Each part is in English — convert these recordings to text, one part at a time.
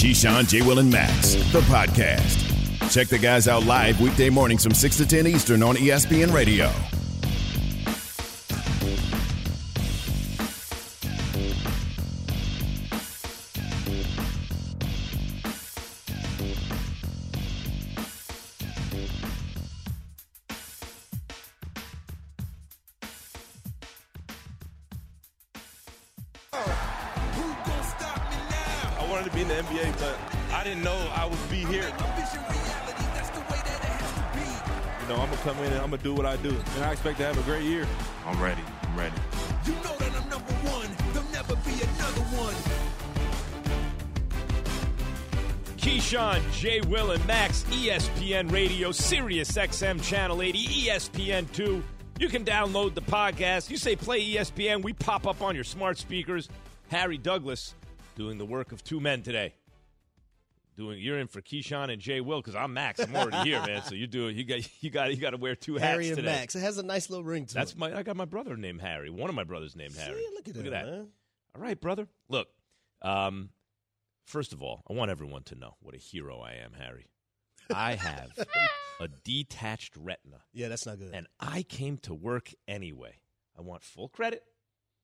Keyshawn, J. Will, and Max, the podcast. Check the guys out live weekday mornings from 6 to 10 Eastern on ESPN Radio. I do, and I expect to have a great year. I'm ready. I'm ready. You know that I'm number one. There'll never be another one. Keyshawn, Jay Will, and Max, ESPN Radio, Sirius XM Channel 80, ESPN 2. You can download the podcast. You say play ESPN, we pop up on your smart speakers. Harry Douglas doing the work of two men today. Doing you're in for Keyshawn and Jay Will because I'm Max. I'm already here, man. So you do it. You got you got you got to wear two hats Harry and today. Max. It has a nice little ring to it. That's it. my. I got my brother named Harry. One of my brothers named See, Harry. look at Look that, at that. man. All right, brother. Look, um, first of all, I want everyone to know what a hero I am, Harry. I have a detached retina, Yeah, that's not good. and I came to work anyway. I want full credit.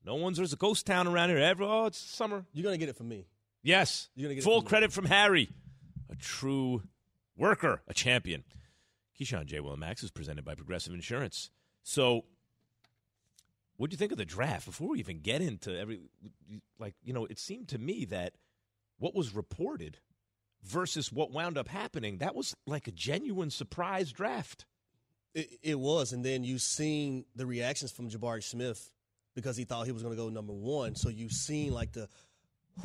No one's there's a ghost town around here. Every, oh, it's summer. You're gonna get it from me. Yes, You're gonna get it full from me. credit from Harry, a true worker, a champion. Keyshawn J. Will and Max is presented by Progressive Insurance. So, what do you think of the draft? Before we even get into every, like you know, it seemed to me that what was reported versus what wound up happening that was like a genuine surprise draft. It, it was, and then you've seen the reactions from Jabari Smith because he thought he was gonna go number one. So you've seen like the,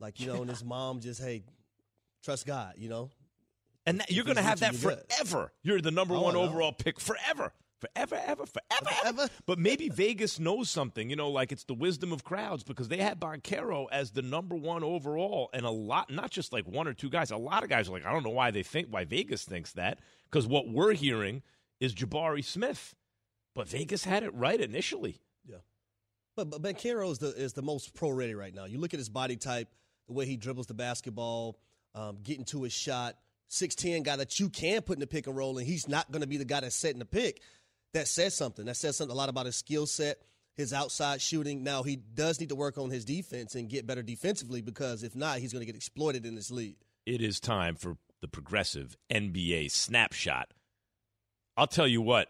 like you know, and his mom just hey, trust God, you know. And that, you're going to have that reaching your gut. forever. You're the number Oh, one overall pick forever. Forever, ever, forever, ever. Forever. But maybe Vegas knows something, you know, like it's the wisdom of crowds because they had Banchero as the number one overall, and a lot, not just like one or two guys, a lot of guys are like, I don't know why they think, why Vegas thinks that, because what we're hearing is Jabari Smith. But Vegas had it right initially. Yeah. But but is the is the most pro ready right now. You look at his body type, the way he dribbles the basketball, um, getting to his shot. Six ten guy that you can put in the pick and roll, and he's not going to be the guy that's setting the pick. That says something. That says something a lot about his skill set, his outside shooting. Now he does need to work on his defense and get better defensively because if not, he's going to get exploited in this league. it is time for the progressive NBA snapshot. I'll tell you what.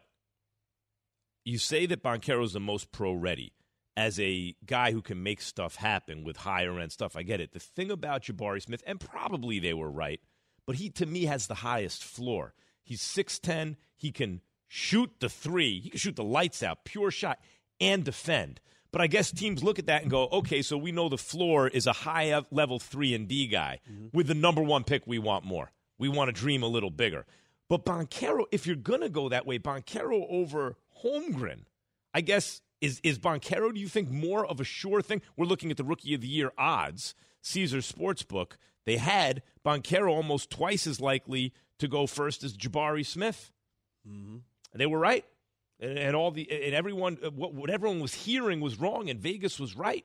You say that Banchero is the most pro ready as a guy who can make stuff happen with higher end stuff. I get it. The thing about Jabari Smith, and probably they were right, but he to me has the highest floor. He's 6'10. He can shoot the three, he can shoot the lights out, pure shot, and defend. But I guess teams look at that and go, okay, so we know the floor is a high level three and D guy. Mm-hmm. With the number one pick, we want more. We want to dream a little bigger. But Banchero, if you're gonna go that way, Banchero over Holmgren, I guess is is Banchero. Do you think more of a sure thing? We're looking at the Rookie of the Year odds. Caesar Sportsbook. They had Banchero almost twice as likely to go first as Jabari Smith. And they were right. And, and all the and everyone uh, what, what everyone was hearing was wrong and Vegas was right.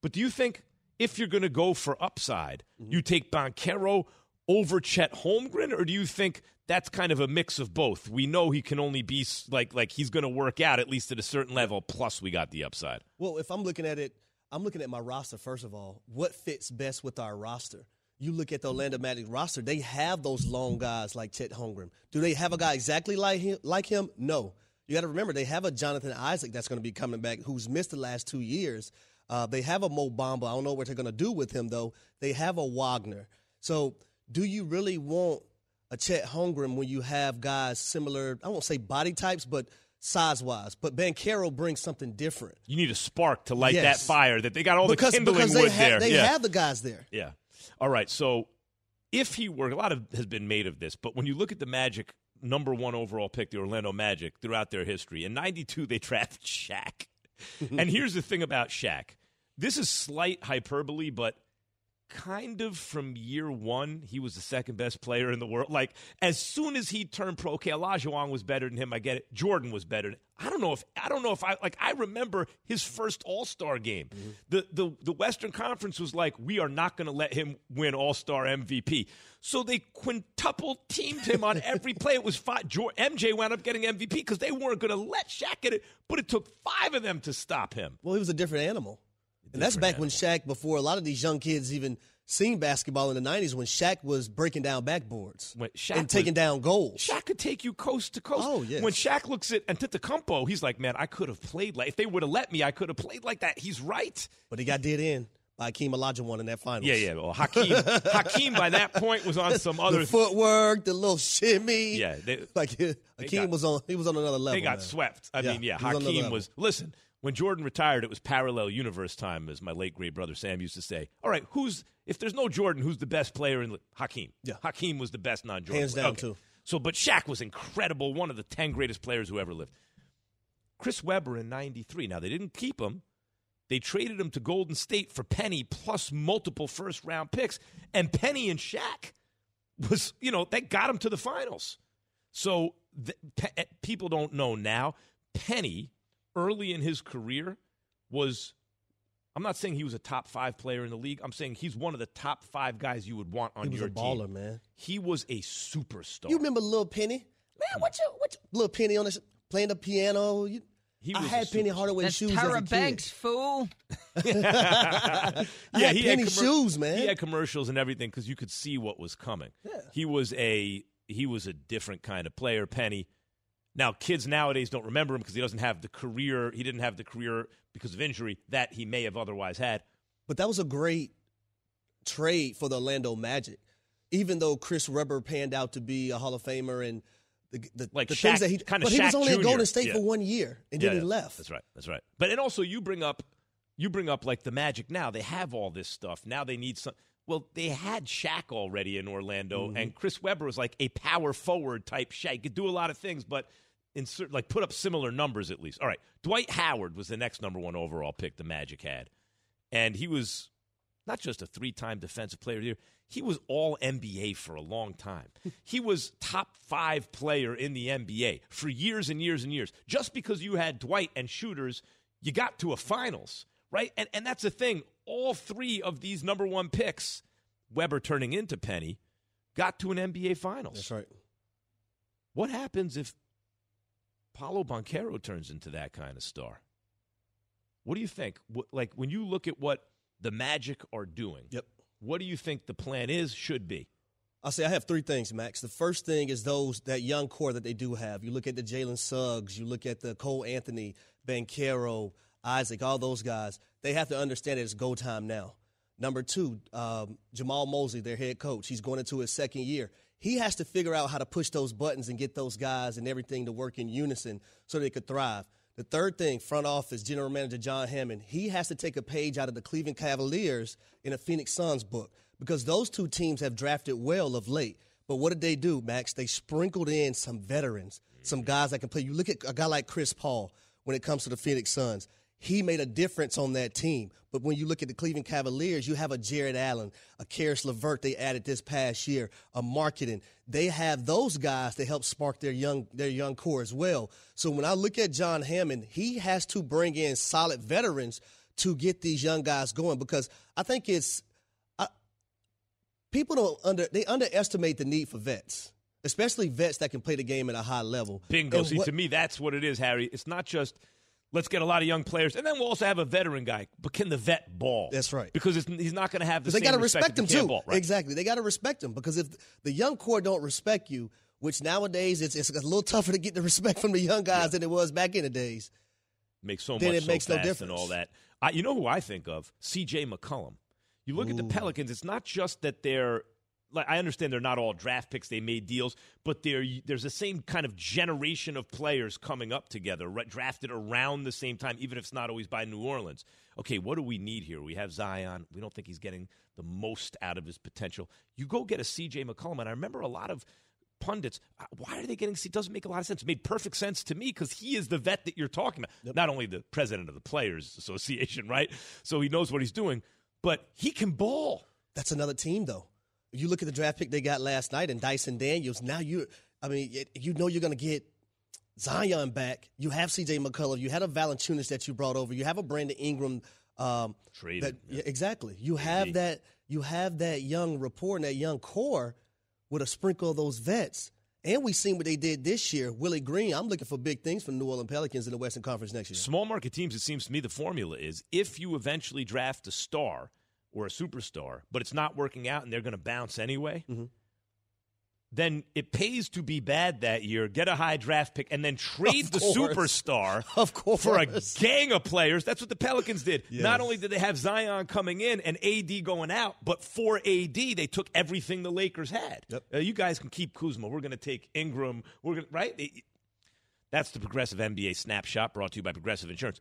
But do you think if you're going to go for upside, you take Banchero over Chet Holmgren or do you think that's kind of a mix of both? We know he can only be like like he's going to work out at least at a certain level plus we got the upside. Well, if I'm looking at it, I'm looking at my roster first of all. What fits best with our roster? You look at the Orlando Magic roster; they have those long guys like Chet Holmgren. Do they have a guy exactly like him? Like him? No. You got to remember they have a Jonathan Isaac that's going to be coming back, who's missed the last two years. Uh, they have a Mo Bamba. I don't know what they're going to do with him though. They have a Wagner. So, do you really want a Chet Holmgren when you have guys similar? I won't say body types, but size wise. But Banchero brings something different. You need a spark to light Yes. that fire that they got all because the kindling because wood have, there. they yeah. have the guys there. Yeah. All right. So if he were, a lot of has been made of this, but when you look at the Magic number one overall pick, the Orlando Magic, throughout their history, in 92, they drafted Shaq. and here's the thing about Shaq this is slight hyperbole, but kind of from year one, he was the second best player in the world. Like as soon as he turned pro, okay, Olajuwon was better than him. I get it. Jordan was better. I don't know if I don't know if I like. I remember his first All Star game. Mm-hmm. The the the Western Conference was like, we are not going to let him win All Star MVP. So they quintuple teamed him on every play. It was five. MJ wound up getting MVP because they weren't going to let Shaq get it, but it took five of them to stop him. Well, he was a different animal. And that's back when Shaq, before a lot of these young kids even seen basketball in the 90s, when Shaq was breaking down backboards and taking was, down goals. Shaq could take you coast to coast. Oh, yes. When Shaq looks at Antetokounmpo, he's like, man, I could have played like, if they would have let me, I could have played like that. He's right. But he got did in by Hakeem Olajuwon in that finals. Yeah, yeah. Well, Hakeem, Hakeem by that point was on some other the footwork, the little shimmy. Yeah, they, like Hakeem got, was on. He was on another level. They got man. swept. I yeah, mean, yeah. Hakeem was. Listen, when Jordan retired, it was parallel universe time, as my late great brother Sam used to say. All right, who's if there's no Jordan, who's the best player in Hakeem? Yeah, Hakeem was the best non-Jordan. Hands down okay. too. So, but Shaq was incredible, one of the ten greatest players who ever lived. Chris Webber in '93. Now they didn't keep him. They traded him to Golden State for Penny plus multiple first round picks, and Penny and Shaq was, you know, that got him to the finals. So the, pe- eh, people don't know now. Penny early in his career was I'm not saying he was a top five player in the league. I'm saying he's one of the top five guys you would want on your team. He was a baller, man. He was a superstar. You remember Little Penny? Man, what you what you, Little Penny on this playing the piano? You, I had Penny Hardaway That's shoes. Tyra as a Banks, fool. yeah, he had Penny had shoes, man. He had commercials and everything because you could see what was coming. Yeah. He was a he was a different kind of player. Penny. Now, kids nowadays don't remember him because he doesn't have the career. He didn't have the career because of injury that he may have otherwise had. But that was a great trade for the Orlando Magic. Even though Chris Webber panned out to be a Hall of Famer and the, the, like the Shaq, things that he kind of but he was only Jr. at Golden State yeah. for one year and yeah, then yeah. he left. That's right. That's right. But and also you bring up you bring up like the Magic now. They have all this stuff. Now they need some well, they had Shaq already in Orlando, Mm-hmm. and Chris Webber was like a power forward type Shaq. He could do a lot of things, but insert like put up similar numbers at least. All right, Dwight Howard was the next number one overall pick the Magic had, and he was not just a three time defensive player of the year. He was all NBA for a long time. he was top five player in the NBA for years and years and years. Just because you had Dwight and shooters, you got to a finals, right? And and that's the thing. All three of these number one picks, Webber turning into Penny, got to an NBA finals. That's right. What happens if Paolo Banchero turns into that kind of star? What do you think? What, like when you look at what the Magic are doing, Yep. what do you think the plan is, should be? I'll say I have three things, Max. The first thing is those that young core that they do have. You look at the Jalen Suggs, you look at the Cole Anthony, Banchero, Isaac, all those guys. They have to understand that it's go time now. Number two, um, Jamahl Mosley, their head coach, he's going into his second year. He has to figure out how to push those buttons and get those guys and everything to work in unison so they could thrive. The third thing, front office, general manager John Hammond, he has to take a page out of the Cleveland Cavaliers in a Phoenix Suns book because those two teams have drafted well of late. But what did they do, Max? They sprinkled in some veterans, some mm. guys that can play. You look at a guy like Chris Paul when it comes to the Phoenix Suns. He made a difference on that team. But when you look at the Cleveland Cavaliers, you have a Jarrett Allen, a Caris LeVert they added this past year, a marketing. They have those guys to help spark their young their young core as well. So when I look at John Hammond, he has to bring in solid veterans to get these young guys going because I think it's I, people don't under they underestimate the need for vets, especially vets that can play the game at a high level. Bingo. And See, to me, that's what it is, Harry. It's not just let's get a lot of young players, and then we'll also have a veteran guy. But can the vet ball? That's right. Because it's, he's not going to have the they got to respect, him too. Ball. Right. Exactly, they got to respect him because if the young core don't respect you, which nowadays it's, it's a little tougher to get the respect from the young guys than it was back in the days. Makes so Then much it so makes no difference. and all that. I, you know who I think of? C.J. McCollum. You look at the Pelicans. It's not just that they're like I understand they're not all draft picks. They made deals, but they're, there's the same kind of generation of players coming up together, right, drafted around the same time, even if it's not always by New Orleans. Okay, what do we need here? We have Zion. We don't think he's getting the most out of his potential. You go get a C.J. McCollum, and I remember a lot of pundits. uh, Why are they getting? It doesn't make a lot of sense. It made perfect sense to me because he is the vet that you're talking about. Not only the president of the Players Association, right? So he knows what he's doing, but he can ball. That's another team, though. You look at the draft pick they got last night and Dyson Daniels. Now you, I mean, you know you're going to get Zion back. You have C.J. McCollum. You had a Valanciunas that you brought over. You have a Brandon Ingram. Um, Traded, that- yeah. exactly. You have that. You have that young rapport and that young core with a sprinkle of those vets. And we've seen what they did this year. Willie Green. I'm looking for big things from the New Orleans Pelicans in the Western Conference next year. Small market teams, it seems to me the formula is if you eventually draft a star or a superstar, but it's not working out and they're going to bounce anyway, Mm-hmm. then it pays to be bad that year, get a high draft pick, and then trade the superstar Of course. for a gang of players. That's what the Pelicans did. Not only did they have Zion coming in and AD going out, but for AD, they took everything the Lakers had. Yep. Uh, you guys can keep Kuzma. We're going to take Ingram. We're going right? It- that's the Progressive NBA snapshot brought to you by Progressive Insurance.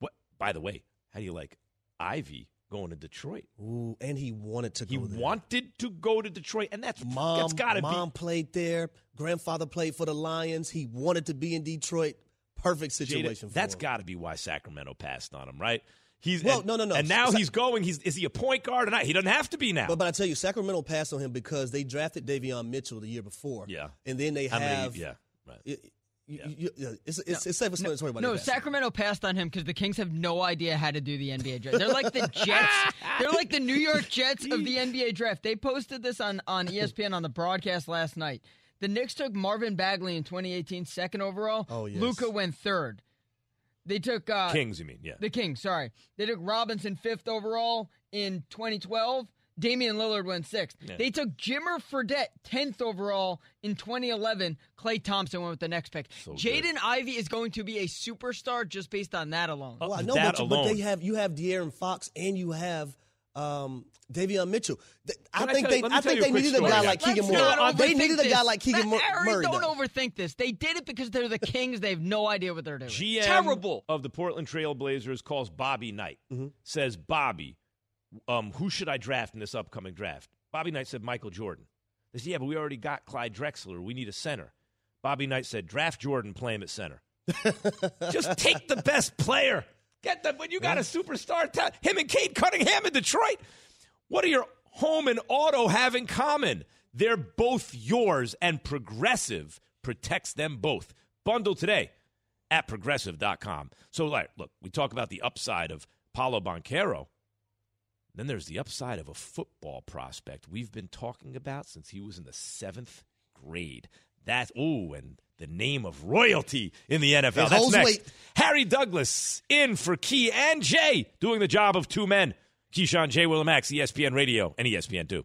What? By the way, how do you like Ivy going to Detroit? Ooh, and he wanted to He go there. wanted to go to Detroit, and that's Mom, that's got to mom be. played there. Grandfather played for the Lions. He wanted to be in Detroit. Perfect Jada, situation for that's got to be why Sacramento passed on him, right? He's Well, and, no, no, no. And now Sa- he's going. He's is he a point guard or not? He doesn't have to be now. But, but I tell you, Sacramento passed on him because they drafted Davion Mitchell the year before. Yeah. And then they How many- have. yeah, right. Y- y- y- yeah, it's it's, it's self-explanatory. why they No. Sacramento passed on him because the Kings have no idea how to do the NBA draft. They're like the Jets. They're like the New York Jets of the NBA draft. They posted this on, on ESPN on the broadcast last night. The Knicks took Marvin Bagley in 2018, second overall. Oh, yes. Luka went third. They took uh, Kings, you mean? Yeah. the Kings. Sorry, they took Robinson fifth overall in 2012. Damian Lillard went sixth. Yeah. They took Jimmer Fredette 10th overall in 2011. Klay Thompson went with the next pick. So. Jaden Ivey is going to be a superstar just based on that alone. Well, I know, that but, you- but they have you have De'Aaron Fox and you have um, Davion Mitchell. Th- I think you- they I think they needed a guy like Keegan Moore. not They needed a guy like Keegan Matt, Mur- Murray. Don't overthink this. They did it because they're the Kings. They have no idea what they're doing. GM Terrible. of the Portland Trailblazers calls Bobby Knight. Mm-hmm. Says Bobby, um, who should I draft in this upcoming draft? Bobby Knight said Michael Jordan. They said, yeah, but we already got Clyde Drexler. We need a center. Bobby Knight said, draft Jordan, play him at center. Just take the best player. Get them when you got a superstar. ta- him and Cade Cunningham in Detroit. What do your home and auto have in common? They're both yours, and Progressive protects them both. Bundle today at progressive.com. So, like, look, we talk about the upside of Paolo Banchero. Then there's the upside of a football prospect we've been talking about since he was in the seventh grade. That, oh, and the name of royalty in the NFL. That's next. weight. Harry Douglas in for Key and Jay, doing the job of two men. Keyshawn J. Willimax, ESPN Radio, and ESPN 2.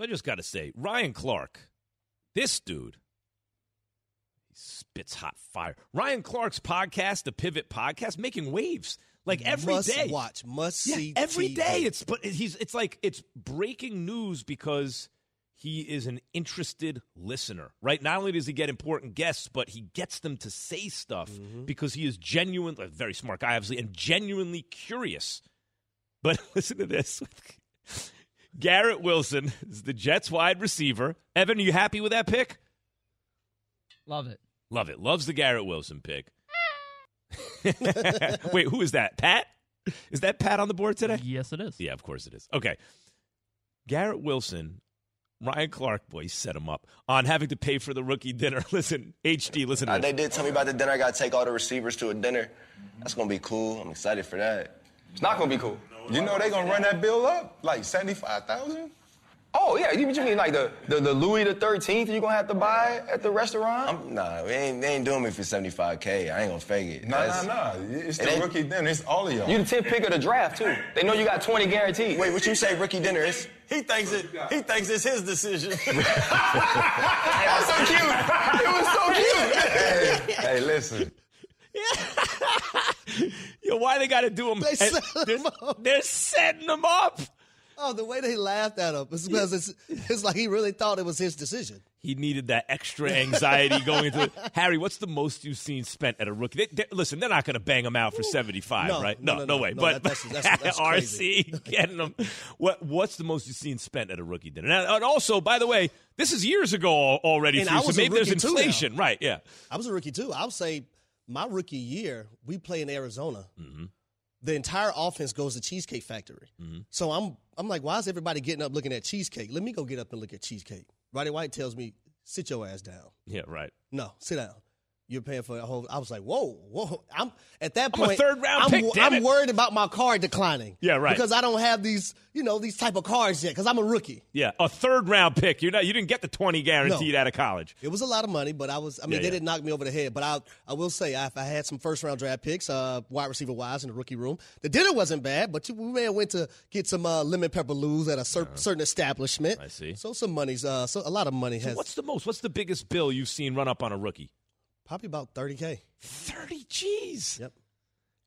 So I just got to say, Ryan Clark, this dude, He spits hot fire. Ryan Clark's podcast, the Pivot Podcast, making waves like every must day. watch, must Yeah, see. every TV. day. It's but he's it's like it's breaking news because he is an interested listener, right? Not only does he get important guests, but he gets them to say stuff Mm-hmm. because he is genuine, a very smart guy, obviously, and genuinely curious. But listen to this. Garrett Wilson is the Jets wide receiver. Evan, are you happy with that pick? Love it. Love it. Loves the Garrett Wilson pick. Wait, who is that? Pat? Is that Pat on the board today? Yes, it is. Yeah, of course it is. Okay. Garrett Wilson, Ryan Clark, boy, he set him up on having to pay for the rookie dinner. Listen, HD, listen to Uh, this. they did tell me about the dinner. I got to take all the receivers to a dinner. That's gonna be cool. I'm excited for that. It's not gonna be cool. You know they gonna run that bill up like seventy-five thousand. Oh yeah, you, you mean like the, the, the Louis the Thirteenth you gonna have to buy at the restaurant? I'm, nah, they ain't, they ain't doing me for 75k. I ain't gonna fake it. Nah, That's- nah, nah. It's the rookie dinner. It's all of y'all. You the 10th pick of the draft too. They know you got 20 guaranteed. Wait, what you say, rookie dinner? It's, He thinks it. He thinks it's his decision. It was so cute. It was so cute. hey, hey, listen. Yo, why they got to do them? They set they're, him up. they're setting them up. Oh, the way they laughed at him is because it's, it's like he really thought it was his decision. He needed that extra anxiety going into it. Harry, what's the most you've seen spent at a rookie? They, they- listen, they're not going to bang him out for 75, No, right? no, No, no, no, way. But that- that's- that's- that's. RC getting them. What, what's the most you've seen spent at a rookie dinner? And, and also, by the way, this is years ago already, And too, I so was a maybe there's rookie too now. inflation. Right, yeah. I was a rookie too. I would say my rookie year, we play in Arizona. Mm-hmm. The entire offense goes to Cheesecake Factory. Mm-hmm. So I'm I'm like, why is everybody getting up looking at cheesecake? Let me go get up and look at cheesecake. Roddy White tells me, sit your ass down. Yeah, right. No, sit down. You're paying for a whole. I was like, whoa, whoa. I'm at that I'm a point. third round I'm, pick, damn I'm worried about my card declining. Yeah, right. Because I don't have these, you know, these type of cards yet. Because I'm a rookie. Yeah, a third round pick. You're not, you didn't get the 20 guaranteed out of college. It was a lot of money, but I was. I mean, Yeah, they yeah. didn't knock me over the head. But I, I will say, I, I had some first round draft picks, uh, wide receiver wise, in the rookie room. The dinner wasn't bad, but we may have went to get some uh, lemon pepper loos at a cer- certain establishment. I see. So some money's, uh, so a lot of money So has what's the most? What's the biggest bill you've seen run up on a rookie? Probably about thirty k. 30 G's. Yep,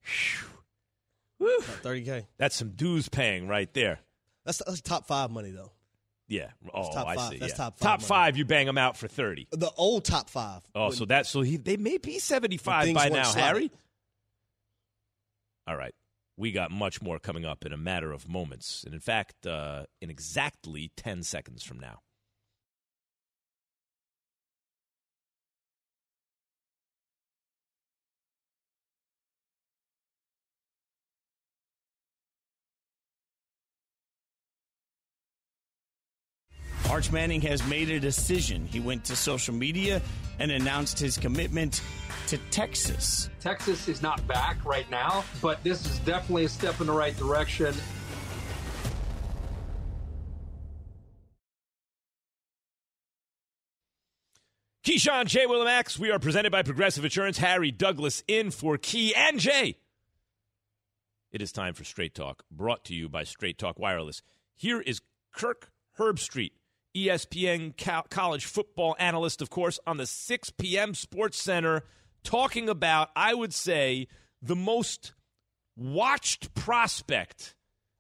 Whew. Woo. thirty k. That's some dues paying right there. That's, that's top five money though. Yeah. Oh, top I five. see. That's yeah. top five Top money. five, you bang them out for 30. The old top five. Oh, so that so he they may be 75 by now, slotted. Harry. All right. We got much more coming up in a matter of moments. And in fact, uh, in exactly 10 seconds from now. Arch Manning has made a decision. He went to social media and announced his commitment to Texas. Texas is not back right now, but this is definitely a step in the right direction. Keyshawn, J. Willimax, we are presented by Progressive Insurance. Harry Douglas in for Key and Jay. It is time for Straight Talk, brought to you by Straight Talk Wireless. Here is Kirk Herbstreit, ESPN co- college football analyst, of course, on the 6 p.m. Sports Center, talking about, I would say, the most watched prospect.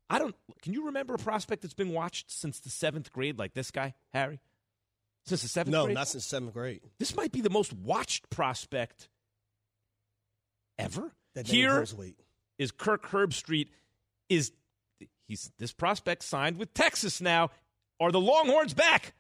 I don't. Can you remember a prospect that's been watched since the seventh grade, like this guy, Harry? Since the seventh No, grade? not since seventh grade. This might be the most watched prospect ever. That Here is Kirk Herbstreit. Is he's this prospect signed with Texas now? Are the Longhorns back?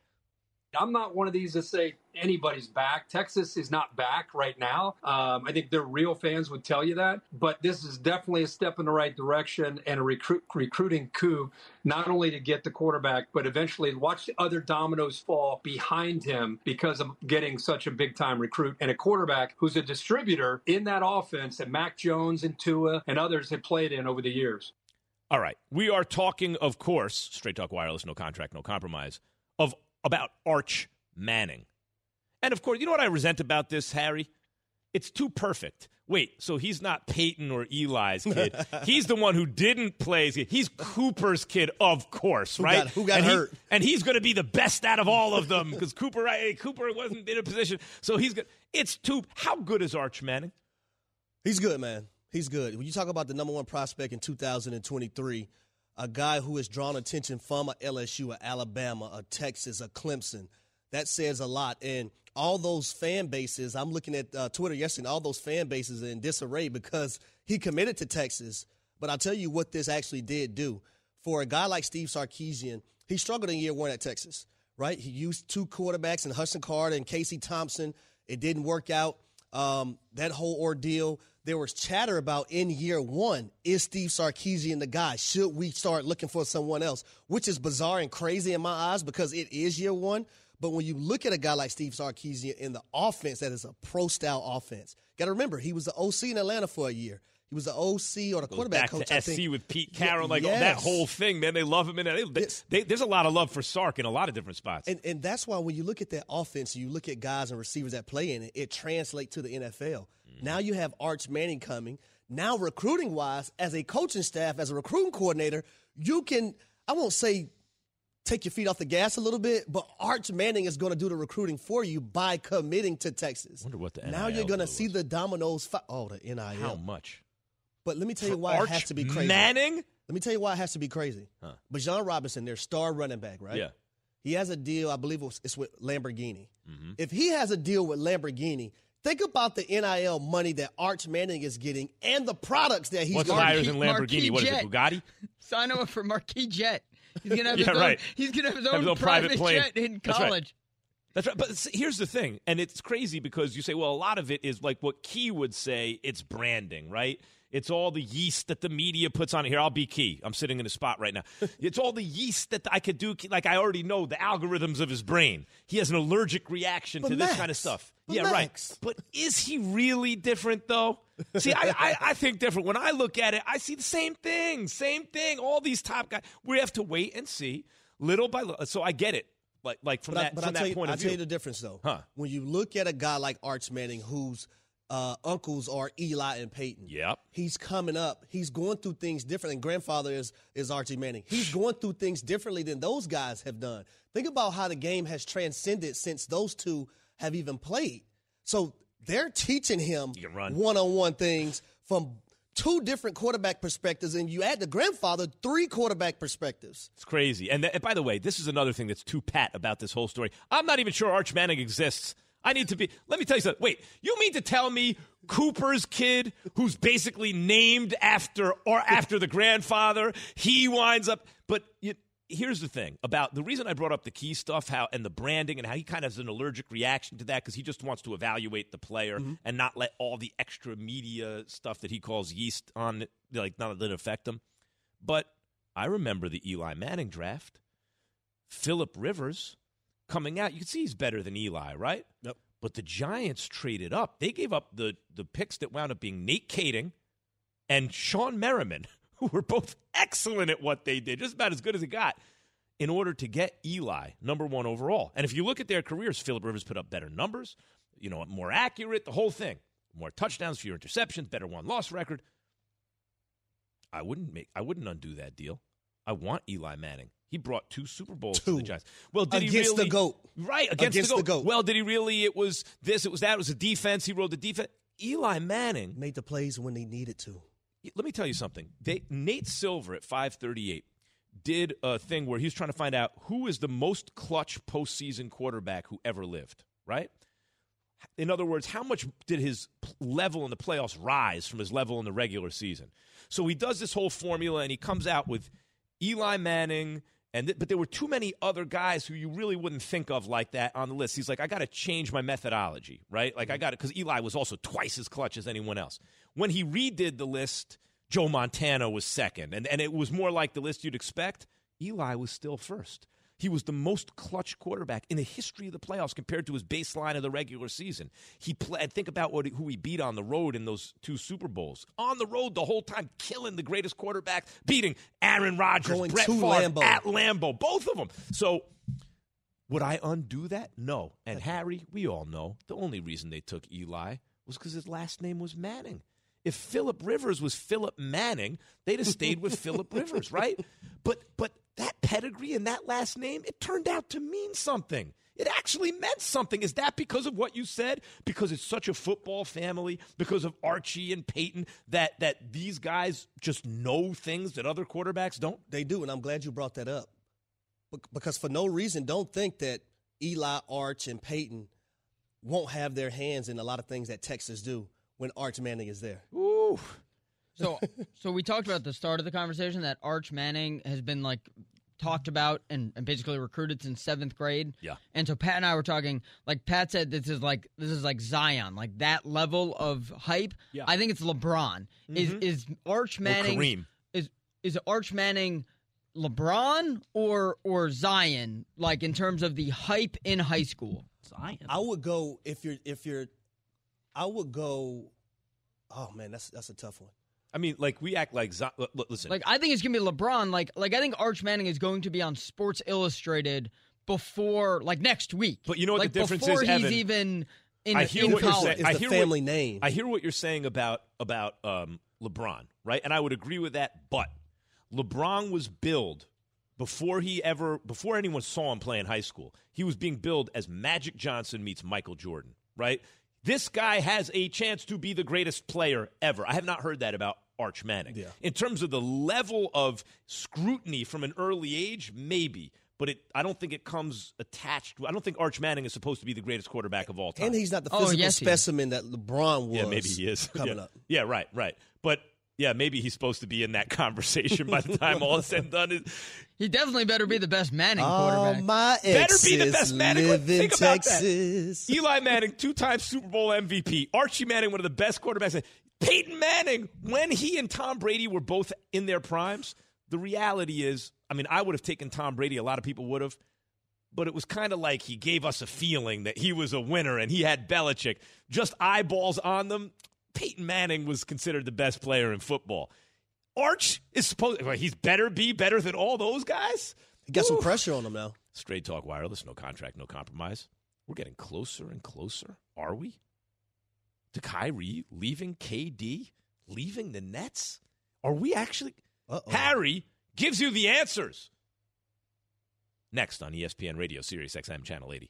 I'm not one of these that say anybody's back. Texas is not back right now. Um, I think their real fans would tell you that. But this is definitely a step in the right direction and a recruit, recruiting coup, not only to get the quarterback, but eventually watch the other dominoes fall behind him because of getting such a big time recruit and a quarterback who's a distributor in that offense that Mac Jones and Tua and others have played in over the years. All right, we are talking, of course, Straight Talk Wireless, no contract, no compromise, of about Arch Manning. And of course, you know what I resent about this, Harry? It's too perfect. Wait, so he's not Peyton or Eli's kid. he's the one who didn't play. He's Cooper's kid, of course, Who right? got- who got and he- hurt? and he's going to be the best out of all of them because Cooper, right, Cooper wasn't in a position. So he's good. It's too. How good is Arch Manning? He's good, man. He's good. When you talk about the number one prospect in 2023, a guy who has drawn attention from a LSU, a Alabama, a Texas, a Clemson, that says a lot. And all those fan bases, I'm looking at uh, Twitter yesterday, all those fan bases in disarray because he committed to Texas. But I'll tell you what this actually did do. For a guy like Steve Sarkisian, he struggled in year one at Texas, right? He used two quarterbacks in Hudson Card and Casey Thompson. It didn't work out. Um, that whole ordeal, there was chatter about in year one, is Steve Sarkisian the guy? Should we start looking for someone else? Which is bizarre and crazy in my eyes because it is year one. But when you look at a guy like Steve Sarkisian in the offense, that is a pro style offense. Got to remember, he was the OC in Atlanta for a year. He was the OC or the quarterback back coach. to I SC think. with Pete Carroll, like that whole thing, man. They love him in it. They, they, there's a lot of love for Sark in a lot of different spots. And and that's why when you look at that offense, you look at guys and receivers that play in it, it translates to the NFL. Mm-hmm. Now you have Arch Manning coming. Now recruiting wise, as a coaching staff, as a recruiting coordinator, you can I won't say take your feet off the gas a little bit, but Arch Manning is going to do the recruiting for you by committing to Texas. wonder what the now you're going to see the dominoes. Fi- oh, the NIL. How much? But let me tell you why Arch it has to be crazy. Manning? Let me tell you why it has to be crazy. Huh. But Bijan Robinson, their star running back, right? Yeah. He has a deal, I believe it's it's with Lamborghini. Mm-hmm. If he has a deal with Lamborghini, think about the NIL money that Arch Manning is getting and the products that he's What's gonna higher get. than Lamborghini? What is it, Bugatti? Sign him up for Marquis Jet. He's gonna have Yeah, his own, right. He's gonna have his Have own, his own private plane. jet in That's right. college. That's right. But here's the thing, and it's crazy because you say, well, a lot of it is like what Key would say. It's branding, right? It's all the yeast that the media puts on it. Here, I'll be Key. I'm sitting in a spot right now. it's all the yeast that I could do. Like I already know the algorithms of his brain. He has an allergic reaction But to this kind of stuff. yeah, Max. right. But is he really different though? See, I, I, I think different. When I look at it, I see the same thing. Same thing. All these top guys. We have to wait and see, little by little. So I get it. Like, like from But, I, that, but from I'll that tell you, point I'll of tell view. you the difference though. Huh. When you look at a guy like Arch Manning, whose uh, uncles are Eli and Peyton. Yep. He's coming up. He's going through things different. And grandfather is is Archie Manning. He's going through things differently than those guys have done. Think about how the game has transcended since those two have even played. So they're teaching him one-on-one things from two different quarterback perspectives, and you add the grandfather three quarterback perspectives. It's crazy. And, th- and by the way, this is another thing that's too pat about this whole story. I'm not even sure Arch Manning exists. I need to be. Let me tell you something. Wait, you mean to tell me Cooper's kid, who's basically named after or after the grandfather, he winds up? But you, here's the thing about the reason I brought up the key stuff, how and the branding, and how he kind of has an allergic reaction to that because he just wants to evaluate the player mm-hmm. and not let all the extra media stuff that he calls yeast on, like not let it affect him. But I remember the Eli Manning draft. Philip Rivers coming out. You can see he's better than Eli, right? Yep. But the Giants traded up. They gave up the the picks that wound up being Nate Kaeding and Shawne Merriman, who were both excellent at what they did, just about as good as it got, in order to get Eli number one overall. And if you look at their careers, Philip Rivers put up better numbers, you know, more accurate, the whole thing. More touchdowns, fewer interceptions, better one loss record. I wouldn't make I wouldn't undo that deal. I want Eli Manning. He brought two Super Bowls to the Giants. Well, did he Against really the GOAT. Right, against, Against the, the goat. GOAT. Well, did he really? It was this, it was that, it was a defense. He rode the defense. Eli Manning. Made the plays when they needed to. Let me tell you something. They, Nate Silver at 538 did a thing where he was trying to find out who is the most clutch postseason quarterback who ever lived, right? In other words, how much did his level in the playoffs rise from his level in the regular season? So he does this whole formula and he comes out with Eli Manning, and th- but there were too many other guys who you really wouldn't think of like that on the list. He's like, I got to change my methodology, right? Like I mm-hmm. got to because Eli was also twice as clutch as anyone else. When he redid the list, Joe Montana was second, and and it was more like the list you'd expect. Eli was still first. He was the most clutch quarterback in the history of the playoffs compared to his baseline of the regular season. He played. Think about what who he beat on the road in those two Super Bowls. On the road the whole time, killing the greatest quarterback, beating Aaron Rodgers, Going Brett Favre Lambeau. at Lambeau, both of them. So would I undo that? No. And Harry, we all know the only reason they took Eli was because his last name was Manning. If Philip Rivers was Philip Manning, they'd have stayed with Philip Rivers, right? But but that pedigree and that last name, it turned out to mean something. It actually meant something. Is that because of what you said? Because it's such a football family, because of Archie and Peyton, that that these guys just know things that other quarterbacks don't? They do, and I'm glad you brought that up. Because for no reason, don't think that Eli, Arch, and Peyton won't have their hands in a lot of things that Texas do when Arch Manning is there. Ooh. So, so we talked about at the start of the conversation that Arch Manning has been like talked about and, and basically recruited since seventh grade. Yeah. And so Pat and I were talking. Like Pat said, this is like this is like Zion, like that level of hype. Yeah. I think it's LeBron. Is Mhm. is Arch Or Manning? Kareem. Is is Arch Manning? LeBron or or Zion, like in terms of the hype in high school. Zion. I would go if you're if you're I would go oh man, that's that's a tough one. I mean, like we act like Zion. Listen, Like I think it's gonna be LeBron. Like like I think Arch Manning is going to be on Sports Illustrated before like next week. But you know what like the difference before is, he's Evan? even in, I hear in what you're college. saying. It's I the hear family what, name. I hear what you're saying about about um, LeBron, right? And I would agree with that. But LeBron was billed before he ever before anyone saw him play in high school. He was being billed as Magic Johnson meets Michael Jordan, right? This guy has a chance to be the greatest player ever. I have not heard that about Arch Manning. Yeah. In terms of the level of scrutiny from an early age, maybe. But it, I don't think it comes attached. I don't think Arch Manning is supposed to be the greatest quarterback of all time. And he's not the Oh, physical yes, specimen that LeBron was. Yeah, maybe he is coming yeah. up. Yeah, right, right. But yeah, maybe he's supposed to be in that conversation by the time all is said and done. He definitely better be the best Manning All quarterback. my Better be the best Manning. live in Think about Texas. that. Eli Manning, two-time Super Bowl MVP. Archie Manning, one of the best quarterbacks. Peyton Manning, when he and Tom Brady were both in their primes, the reality is, I mean, I would have taken Tom Brady. A lot of people would have. But it was kind of like he gave us a feeling that he was a winner and he had Belichick. Just eyeballs on them. Peyton Manning was considered the best player in football. Arch is supposed well, he's better be better than all those guys. He got some pressure on him now. Straight talk wireless, no contract, no compromise. We're getting closer and closer, are we? To Kyrie leaving KD, leaving the Nets? Are we actually Uh-oh. Harry gives you the answers. Next on ESPN Radio, Sirius XM Channel 80.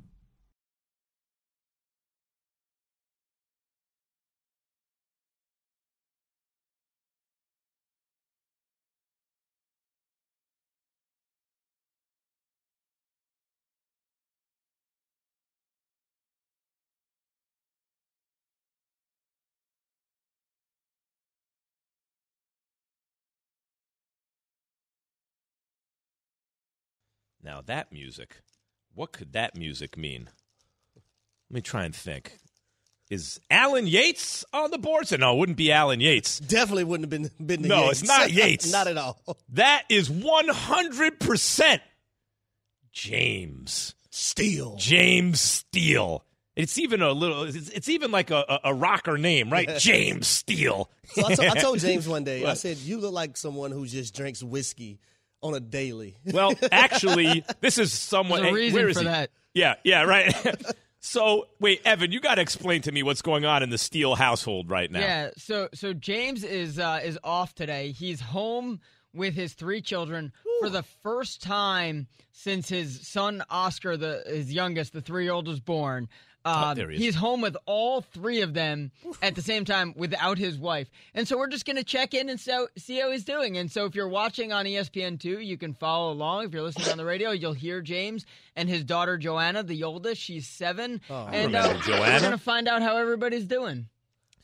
Now that music, what could that music mean? Let me try and think. Is Alan Yates on the board? So no, it wouldn't be Alan Yates. Definitely wouldn't have been been the No, Yates. it's not Yates. not at all. That is one hundred percent James Steele. James Steele. It's even a little. It's, it's even like a, a, rocker name, right? James Steele. So I, to- I told James one day, I said, "You look like someone who just drinks whiskey on a daily." Well, actually, this is somewhat. There's a hey, reason where is for he? that. Yeah, yeah, right. so, wait, Evan, you got to explain to me what's going on in the Steele household right now. Yeah, so so James is uh, is off today. He's home with his three children for the first time since his son Oscar, the his youngest, the three year old, was born. Uh, Oh, there he is. he's home with all three of them at the same time without his wife. And so we're just going to check in and so, see how he's doing. And so if you're watching on E ESPN2, you can follow along. If you're listening on the radio, you'll hear James and his daughter Joanna, the oldest. She's seven. I and remember we're going to find out how everybody's doing.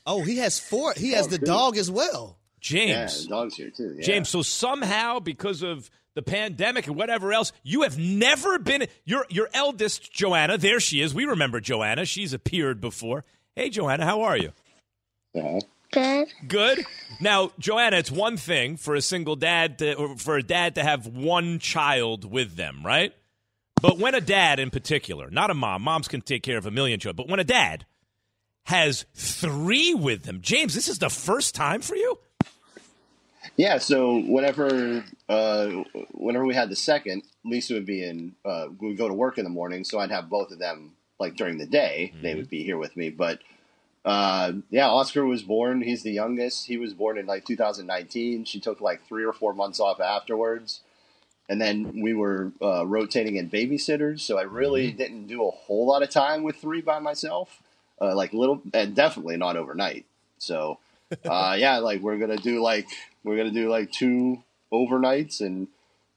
Oh, he has four. He has the dog as well. James. Yeah, dog's here too. Yeah. James, so somehow because of the pandemic and whatever else, you have never been your your eldest Joanna. There she is. We remember Joanna. She's appeared before. Hey, Joanna, how are you? Good. Good. Now, Joanna, it's one thing for a single dad to, or for a dad to have one child with them, right? But when a dad, in particular, not a mom, moms can take care of a million children, but when a dad has three with them, James, this is the first time for you. Yeah, so whenever uh, whenever we had the second, Lisa would be in. Uh, we would go to work in the morning, so I'd have both of them like during the day. They would be here with me, but uh, yeah, Oscar was born. He's the youngest. He was born in like 2019. She took like three or four months off afterwards, and then we were uh, rotating in babysitters. So I really didn't do a whole lot of time with three by myself. Uh, like little, and definitely not overnight. So uh, yeah, like we're gonna do like we're gonna do like two overnights and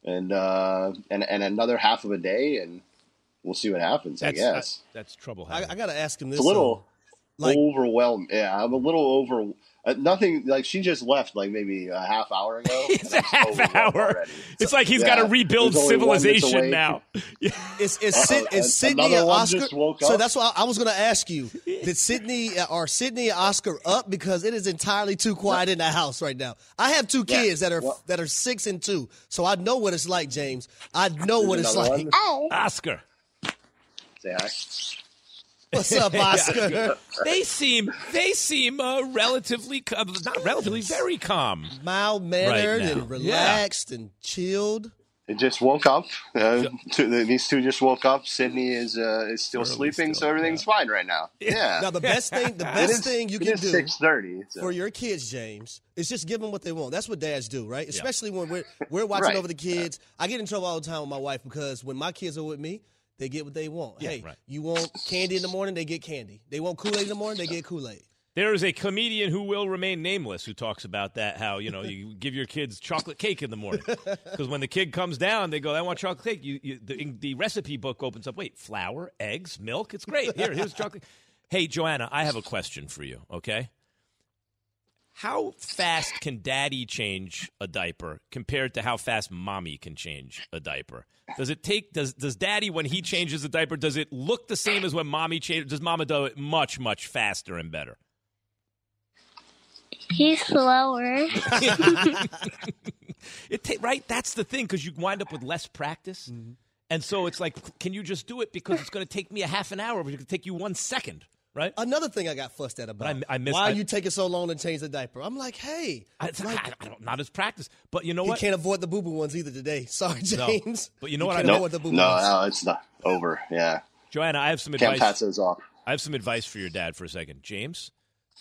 and uh, and and another half of a day, and we'll see what happens. I guess that's, that's trouble. I, I got to ask him this. it's a little though. like overwhelmed. Yeah, I'm a little over. Uh, nothing like she just left like maybe a half hour ago. It's a half hour. It's like he's got to rebuild there's only one that's civilization now. Is is, Uh-oh, Sid, is Sydney and Oscar? So that's why I was going to ask you: Did Sydney uh, are Sydney and Oscar up because it is entirely too quiet in the house right now? I have two Yeah, kids that are well- that are six and two, so I know what it's like, James. I know what it's like. one? Oh. Oscar. Say hi. What's up, Oscar? they seem they seem uh, relatively co- not relatively very calm. Mild Right mannered now. and relaxed and chilled. It just woke up. Uh, two, these two just woke up. Sydney is uh, is still Thoroughly sleeping, still, so everything's fine right now. Yeah. Now the best thing, the best is- thing you can do 6:30. so- for your kids, James, is just give them what they want. That's what dads do, right? Especially when we're we're watching Right. over the kids. I get in trouble all the time with my wife because when my kids are with me, they get what they want. hey, right. you want candy in the morning, they get candy. They want Kool Aid in the morning, they get Kool Aid. There is a comedian who will remain nameless who talks about that. How you know you give your kids chocolate cake in the morning because when the kid comes down, they go, "I want chocolate cake." You, you the, the recipe book opens up. Wait, flour, eggs, milk. It's great. Here, here's chocolate. Hey, Joanna, I have a question for you. Okay, how fast can Daddy change a diaper compared to how fast Mommy can change a diaper? Does it take does does Daddy when he changes a diaper? Does it look the same as when Mommy changes? Does Mama do it much much faster and better? He's slower. It ta- right. That's the thing because you wind up with less practice, Mm-hmm. and so it's like, can you just do it because it's going to take me a half an hour, but it's going to take you one second, right? Another thing I got fussed at about. I- I miss- Why I- are you taking so long to change the diaper? I'm like, hey, I, it's like, I, I don't, not as practice, but you know he what? can't avoid the boo boo ones either today. Sorry, No. James. But you know You what I know? avoid the boo-boo no, ones. no, it's not over. Yeah. Joanna, I have some Can't advice. pass those off. I have some advice for your dad for a second, James.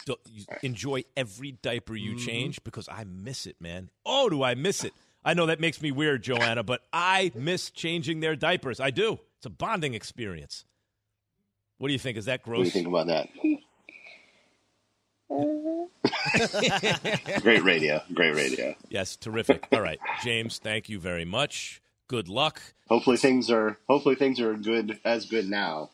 do- you enjoy every diaper you Mm-hmm. change because I miss it, man. Oh, do I miss it? I know that makes me weird, Joanna, but I miss changing their diapers. I do. It's a bonding experience. What do you think? Is that gross? What do you think about that? Uh. Great radio. Great radio. Yes, terrific. All right, James, thank you very much. Good luck. Hopefully things are hopefully things are good as good now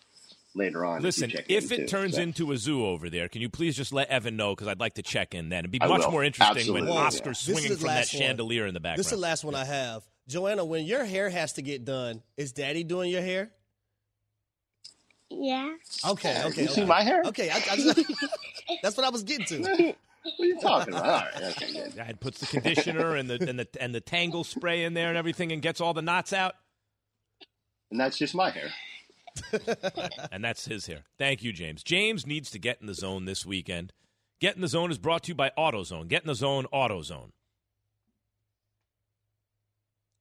later on. Listen, you check if it too, turns so. into a zoo over there, can you please just let Evan know? Because I'd like to check in then. It'd be I much will. more interesting Absolutely. when Oscar's This is swinging from that one. chandelier in the background. This is the last one I have. Joanna, when your hair has to get done, is Daddy doing your hair? Yeah. Okay, okay. You see my hair? Okay, I, I just, that's what I was getting to. What are you talking about? All right, okay, good. Dad puts the conditioner and the and the and the tangle spray in there and everything and gets all the knots out. And that's just my hair. and that's his hair. Thank you, James. James needs to get in the zone this weekend. Get in the zone is brought to you by AutoZone. Get in the zone, AutoZone.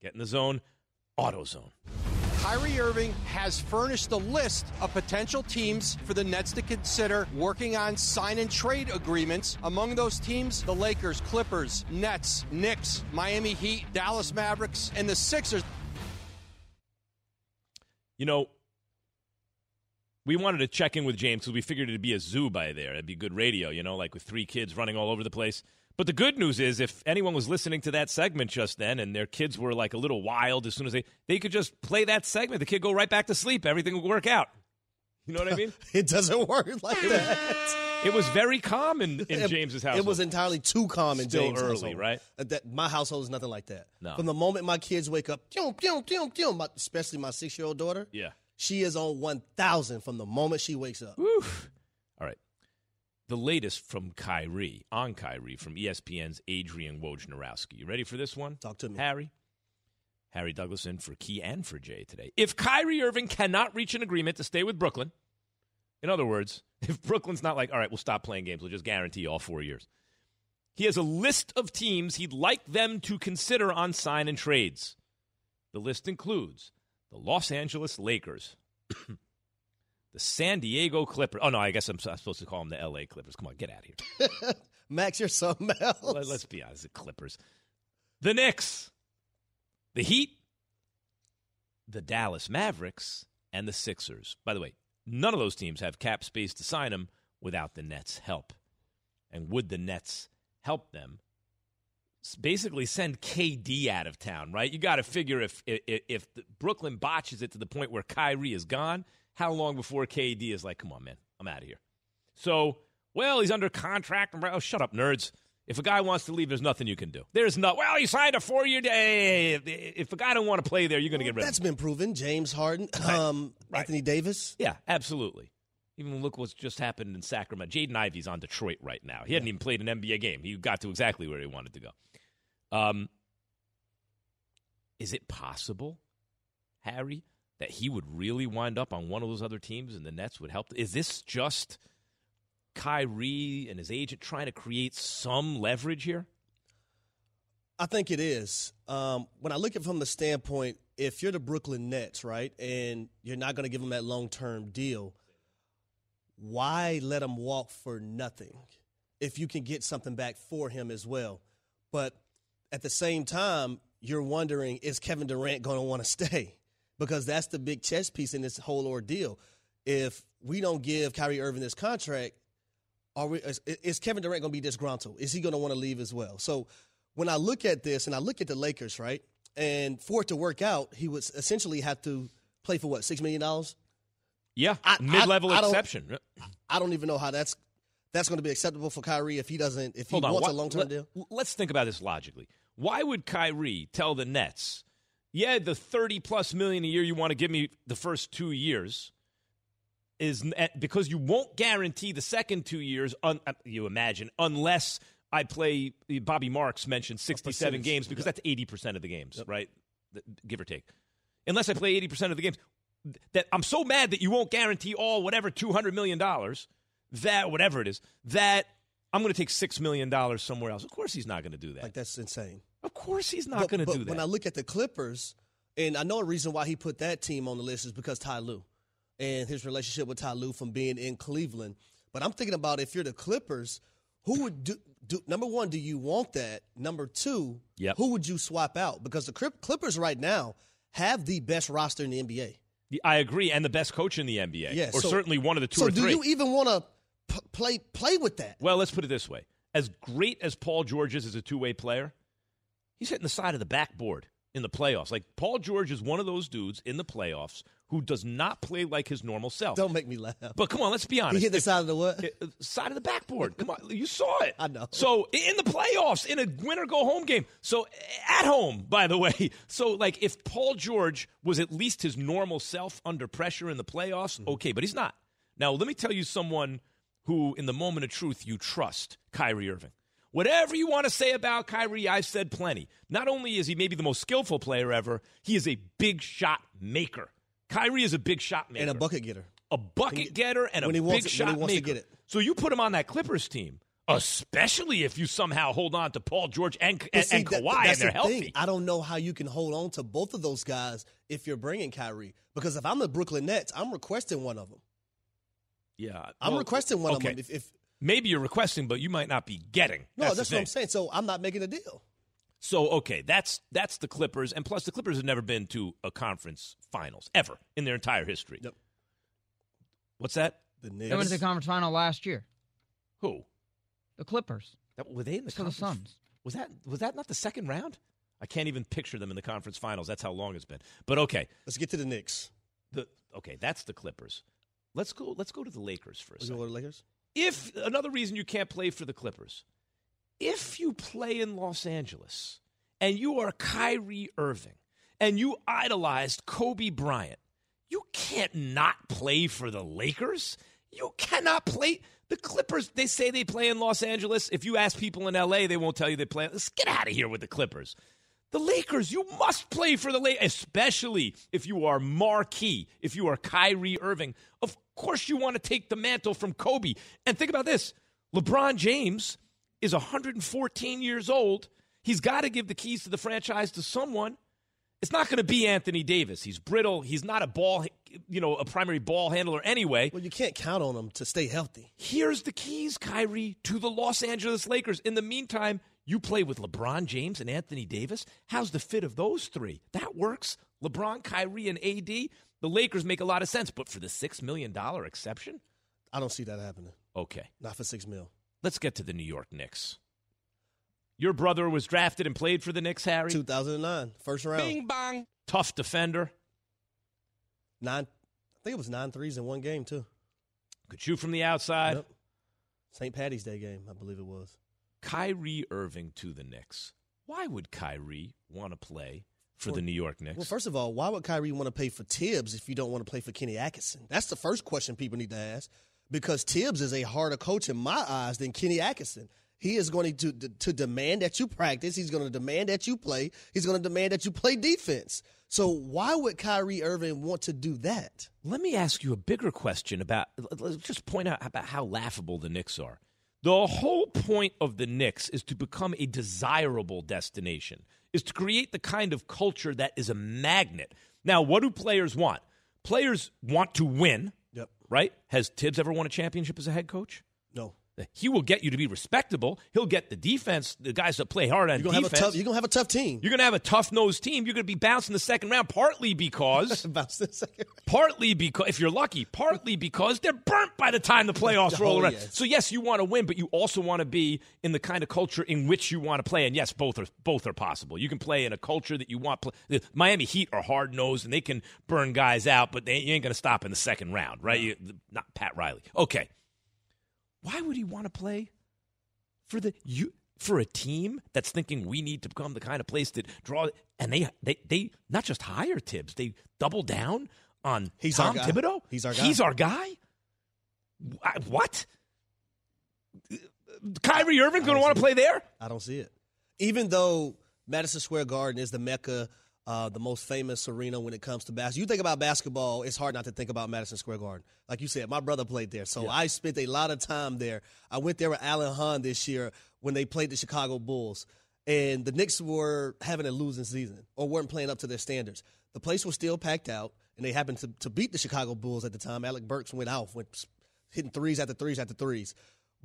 Get in the zone, AutoZone. Kyrie Irving has furnished a list of potential teams for the Nets to consider working on sign and trade agreements. Among those teams, the Lakers, Clippers, Nets, Knicks, Miami Heat, Dallas Mavericks, and the Sixers. You know, we wanted to check in with James because we figured it'd be a zoo by there. It'd be good radio, you know, like with three kids running all over the place. But the good news is, if anyone was listening to that segment just then and their kids were like a little wild, as soon as they they could just play that segment, the kid go right back to sleep. Everything would work out. You know what I mean? it doesn't work like that. It was very calm in, in It- James's house. It was entirely too calm in Still James' early, household. right? Uh, That my household is nothing like that. No. From the moment my kids wake up, pew, my- especially my six-year-old daughter, Yeah. she is on one thousand from the moment she wakes up. The latest from Kyrie, on Kyrie, from ESPN's Adrian Wojnarowski. You ready for this one? Talk to me. Harry. Harry Douglas in for Key and for Jay today. If Kyrie Irving cannot reach an agreement to stay with Brooklyn, in other words, if Brooklyn's not like, all right, we'll stop playing games, we'll just guarantee all four years. He has a list of teams he'd like them to consider on sign and trades. The list includes the Los Angeles Lakers, the San Diego Clippers. Oh, no, I guess I'm, I'm supposed to call them the LA Clippers. Come on, get out of here. Max, you're something else. Let, us be honest, the Clippers. The Knicks, the Heat, the Dallas Mavericks, and the Sixers. By the way, none of those teams have cap space to sign them without the Nets' help. And would the Nets help them? Basically, send KD out of town, right? You got to figure if if, if Brooklyn botches it to the point where Kyrie is gone, how long before KD is like, "Come on, man, I'm out of here." So, well, he's under contract. Oh, shut up, nerds. If a guy wants to leave, there's nothing you can do. There's no. Well, he signed a four-year day. If, a guy don't want to play there, you're going to get rid of him. That's been proven. James Harden, um, Anthony Davis. Yeah, absolutely. Even look what's just happened in Sacramento. Jaden Ivey's on Detroit right now. He hadn't even played an NBA game. He got to exactly where he wanted to go. Um, is it possible, Harry, that he would really wind up on one of those other teams and the Nets would help? Is this just Kyrie and his agent trying to create some leverage here? I think it is. Um, when I look at it from the standpoint, if you're the Brooklyn Nets, right, and you're not going to give them that long term deal, why let him walk for nothing if you can get something back for him as well? But at the same time, you're wondering is Kevin Durant going to want to stay? Because that's the big chess piece in this whole ordeal. If we don't give Kyrie Irving this contract, are we, is, is Kevin Durant going to be disgruntled? Is he going to want to leave as well? So when I look at this and I look at the Lakers, right, and for it to work out, he would essentially have to play for what six million dollars. Yeah, I- mid-level I- I exception. I don't even know how that's that's going to be acceptable for Kyrie if he doesn't if he Hold on. wants Why- a long term let- deal. Let's think about this logically. Why would Kyrie tell the Nets, "Yeah, the thirty plus million a year you want to give me the first two years is eh, because you won't guarantee the second two years." Un, uh, you imagine unless I play. Bobby Marks mentioned sixty-seven games because that's eighty percent of the games, right? Give or take. Unless I play eighty percent of the games, that I'm so mad that you won't guarantee all whatever two hundred million dollars that whatever it is that I'm going to take six million dollars somewhere else. Of course, he's not going to do that. Like that's insane. Of course, he's not But- going to do that. When I look at the Clippers, and I know a reason why he put that team on the list is because Ty Lue and his relationship with Ty Lue from being in Cleveland. But I'm thinking about if you're the Clippers, who would do, do number one, do you want that? Number two, Yep. who would you swap out? Because the Clippers right now have the best roster in the NBA. I agree, and the best coach in the NBA, Yeah, or so- certainly one of the two so or do you even want to p- play play with that? well, let's put it this way: as great as Paul George is as a two-way player, he's hitting the side of the backboard. in the playoffs. Like Paul George is one of those dudes in the playoffs who does not play like his normal self. Don't make me laugh. But come on, let's be honest. He hit the If- side of the what? uh, side of the backboard. Come on, you saw it. I know. So in the playoffs, in a win or go home game, so at home, by the way. So like, if Paul George was at least his normal self under pressure in the playoffs, Mm-hmm. okay, but he's not. Now let me tell you someone who, in the moment of truth, you trust: Kyrie Irving. Whatever you want to say about Kyrie, I've said plenty. Not only is he maybe the most skillful player ever, he is a big shot maker. Kyrie is a big shot maker and a bucket getter. a bucket getter and a when he big wants it- shot when he wants to maker. get it. So you put him on that Clippers team, especially if you somehow hold on to Paul George and, and, see, and that- Kawhi and they're the healthy. thing. I don't know how you can hold on to both of those guys if you're bringing Kyrie. Because if I'm the Brooklyn Nets, I'm requesting one of them. Yeah, I'm well, requesting one okay. of them. If, if maybe you're requesting, but you might not be getting. no, that's, that's, what I'm saying. So I'm not making a deal. So okay, that's that's the Clippers, and plus the Clippers have never been to a conference finals ever in their entire history. Yep. What's that? The Knicks. They went to the conference final last year. Who? The Clippers. That, were they in the For the? Suns. Was that was that not the second round? I can't even picture them in the conference finals. That's how long it's been. But okay, Let's get to the Knicks. the okay, that's the Clippers. Let's go. Let's go to the Lakers for a Let's second. go to the Lakers. If another reason you can't play for the Clippers, if you play in Los Angeles and you are Kyrie Irving and you idolized Kobe Bryant, you can't not play for the Lakers. You cannot play the Clippers. They say they play in Los Angeles. If you ask people in LA, they won't tell you they play. Let's get out of here with the Clippers. The Lakers, you must play for the Lakers, especially if you are marquee, if you are Kyrie Irving. Of course, you want to take the mantle from Kobe. And think about this LeBron James is 114 years old. He's got to give the keys to the franchise to someone. It's not going to be Anthony Davis. He's brittle. He's not a ball, you know, a primary ball handler anyway. Well, you can't count on him to stay healthy. Here's the keys, Kyrie, to the Los Angeles Lakers. In the meantime, you play with LeBron James and Anthony Davis. How's the fit of those three? That works. LeBron, Kyrie, and AD. The Lakers make a lot of sense, but for the $6 million exception? I don't see that happening. Okay. Not for six mil. Let's get to the New York Knicks. Your brother was drafted and played for the Knicks, Harry. 2009, first round. Bing bang. Tough defender. Nine. I think it was nine threes in one game too. Could shoot from the outside. Yep. St. Patty's Day game, I believe it was. Kyrie Irving to the Knicks. Why would Kyrie want to play for the New York Knicks? Well, first of all, why would Kyrie want to pay for Thibs if you don't want to play for Kenny Atkinson? That's the first question people need to ask because Thibs is a harder coach in my eyes than Kenny Atkinson. He is going to, to, to demand that you practice. He's going to demand that you play. He's going to demand that you play defense. So why would Kyrie Irving want to do that? Let me ask you a bigger question about. Let's just point out about how laughable the Knicks are. The whole point of the Knicks is to become a desirable destination, is to create the kind of culture that is a magnet. Now, what do players want? Players want to win. Yep. Right? Has Thibs ever won a championship as a head coach? No. He will get you to be respectable. He'll get the defense, the guys that play hard on You're defense. have a tough. You're gonna have a tough team. You're going to have a tough nosed team. You're going to be bouncing the second round, partly because, Bounce the second. partly because, if you're lucky, partly because they're burnt by the time the playoffs oh, roll Oh, around. yes. So yes, you want to win, but you also want to be in the kind of culture in which you want to play. And yes, both are both are possible. You can play in a culture that you want. Play. The Miami Heat are hard nosed and they can burn guys out, but they, you ain't going to stop in the second round, right? You, not Pat Riley. Okay. Why would he want to play for the you for a team that's thinking we need to become the kind of place that draw and they they they not just hire Thibs, they double down on He's Tom. Thibodeau. He's our guy. He's our guy. I- What? Kyrie Irving going to want to play there? I don't see it. Even though Madison Square Garden is the mecca, uh, the most famous arena when it comes to basketball. You think about basketball, it's hard not to think about Madison Square Garden. Like you said, my brother played there, so I spent a lot of time there. I went there with Alan Hahn this year when they played the Chicago Bulls, and the Knicks were having a losing season or weren't playing up to their standards. The place was still packed out, and they happened to, to beat the Chicago Bulls at the time. Alec Burks went off, went hitting threes after threes after threes.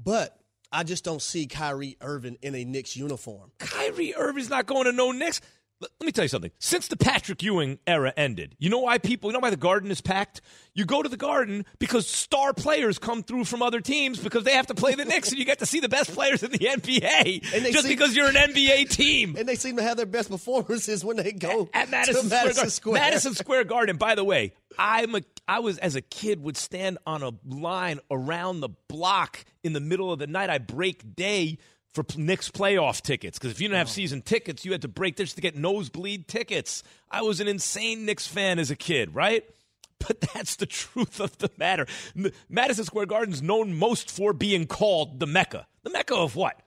But I just don't see Kyrie Irving in a Knicks uniform. Kyrie Irving's not going to no Knicks. Let let me tell you something. Since the Patrick Ewing era ended, you know why people, you know why the garden is packed? You go to the garden because star players come through from other teams because they have to play the Knicks and you get to see the best players in the NBA And they just seem- because you're an NBA team. And they seem to have their best performances when they go at to Madison, Madison Square, Square. Garden. Madison Square Garden. By the way, I'm a I was as a kid would stand on a line around the block in the middle of the night. I break day for Knicks playoff tickets because if you didn't have oh. season tickets, you had to break this to get nosebleed tickets. I was an insane Knicks fan as a kid, right? But that's the truth of the matter. M- Madison Square Garden's known most for being called the Mecca. The Mecca of what?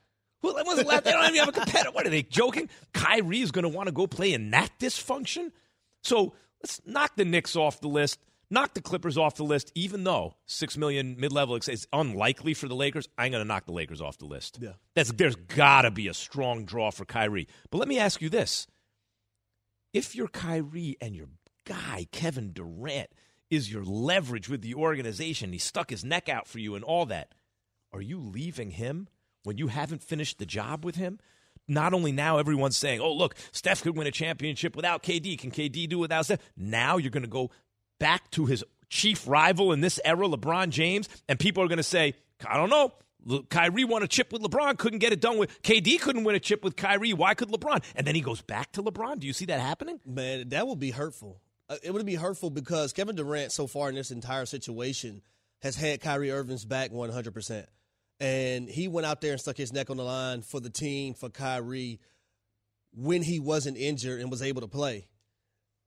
Well, it wasn't left. They don't even have a competitor. What are they joking? Kyrie is going to want to go play in that dysfunction. So let's knock the Knicks off the list. Knock the Clippers off the list. Even though six million mid-level is unlikely for the Lakers, I'm going to knock the Lakers off the list. Yeah. That's there's got to be a strong draw for Kyrie. But let me ask you this: If you're Kyrie and your guy Kevin Durant is your leverage with the organization, he stuck his neck out for you and all that, are you leaving him when you haven't finished the job with him? Not only now everyone's saying, "Oh, look, Steph could win a championship without KD. Can KD do without Steph?" Now you're going to go back to his chief rival in this era, LeBron James, and people are going to say, "I don't know. Kyrie won a chip with LeBron, couldn't get it done with KD. Couldn't win a chip with Kyrie. Why could LeBron?" And then he goes back to LeBron. Do you see that happening? Man, that would be hurtful. Uh, It would be hurtful because Kevin Durant, so far in this entire situation, has had Kyrie Irving's back 100%. And he went out there and stuck his neck on the line for the team, for Kyrie, when he wasn't injured and was able to play.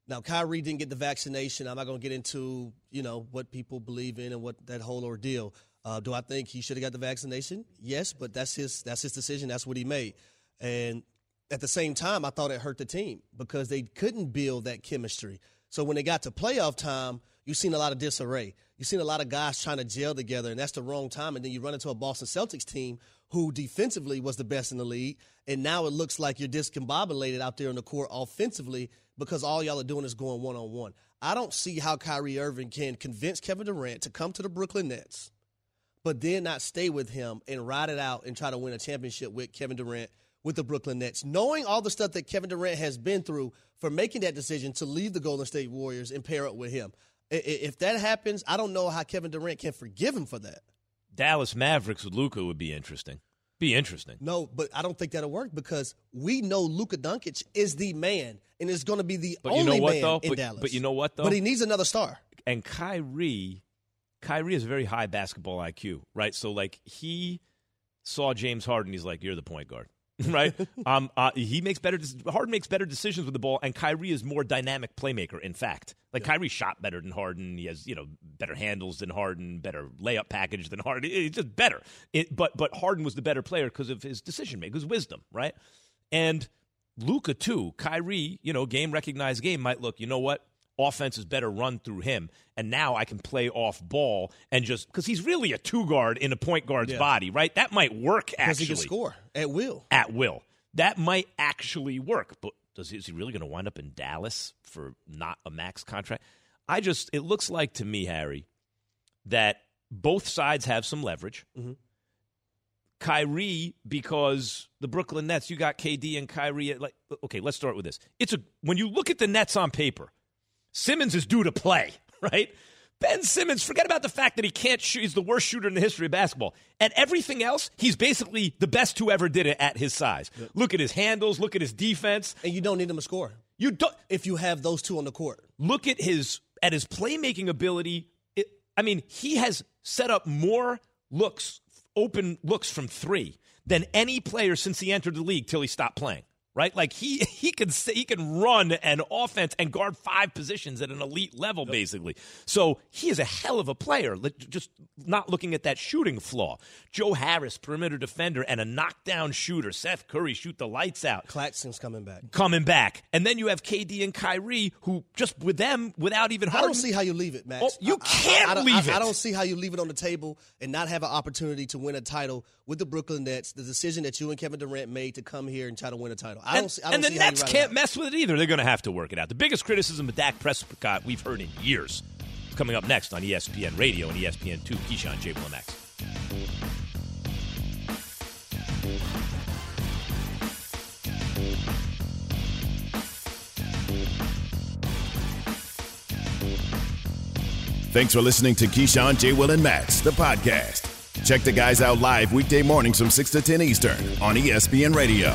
Now, Kyrie didn't get the vaccination. I'm not going to get into, you know, what people believe in and what that whole ordeal. Uh, do I think he should have got the vaccination? Yes, but that's his that's his decision. That's what he made. And at the same time, I thought it hurt the team because they couldn't build that chemistry. So when they got to playoff time, you've seen a lot of disarray. You've seen a lot of guys trying to gel together, and that's the wrong time. And then you run into a Boston Celtics team who defensively was the best in the league, and now it looks like you're discombobulated out there on the court offensively because all y'all are doing is going one on one. I don't see how Kyrie Irving can convince Kevin Durant to come to the Brooklyn Nets, but then not stay with him and ride it out and try to win a championship with Kevin Durant with the Brooklyn Nets, knowing all the stuff that Kevin Durant has been through for making that decision to leave the Golden State Warriors and pair up with him. If that happens, I don't know how Kevin Durant can forgive him for that. Dallas Mavericks with Luka would be interesting. Be interesting. No, but I don't think that'll work because we know Luka Doncic is the man and is going to be the But you only know what man though? in But, Dallas. but you know what though? But he needs another star. and Kyrie, Kyrie has a very high basketball IQ, right? So like he saw James Harden, he's like, "You're the point guard." right? um, uh, he makes better. Harden makes better decisions with the ball, and Kyrie is more dynamic playmaker. In fact, like Kyrie shot better than Harden. He has you know better handles than Harden, better layup package than Harden. It's just better. It, but but Harden was the better player because of his decision making, his wisdom, right? And Luka too. Kyrie, you know, game recognized game might look. You know what? Offense is better run through him, and now I can play off ball and just because he's really a two guard in a point guard's Yeah. body, right? That might work Because actually he can score at will. at will. That might actually work, but does is he really going to wind up in Dallas for not a max contract? I just it looks like to me, Harry, that both sides have some leverage. Mhm. Kyrie, because the Brooklyn Nets, you got KD and Kyrie. Like, okay, let's start with this. It's a when you look at the Nets on paper, Simmons is due to play, right? Ben Simmons, forget about the fact that he can't shoot. He's the worst shooter in the history of basketball. And everything else, he's basically the best who ever did it at his size. Look at his handles, look at his defense. And you don't need him to score. You don't if you have those two on the court. look at his at his playmaking ability. It, I mean, he has set up more looks, open looks from three than any player since he entered the league till he stopped playing. Right, like he he can he can run an offense and guard five positions at an elite level, basically. So he is a hell of a player. Just not looking at that shooting flaw. Joe Harris, perimeter defender and a knockdown shooter. Seth Curry shoot the lights out Claxton's coming back. coming back. And then you have KD and Kyrie, who just with them, without even I don't see how you leave it, Max. Oh, you I- I- can't I, don't- leave I, it. I don't see how you leave it on the table and not have an opportunity to win a title with the Brooklyn Nets. The decision that you and Kevin Durant made to come here and try to win a title. I and, see, and the Nets can't mess with it either. They're going to have to work it out. The biggest criticism of Dak Prescott we've heard in years. Coming up next on ESPN Radio and ESPN Two, Keyshawn J. Will next. Thanks for listening to Keyshawn J. Will and Max, the podcast. Check the guys out live weekday mornings from 6 to 10 Eastern on ESPN Radio.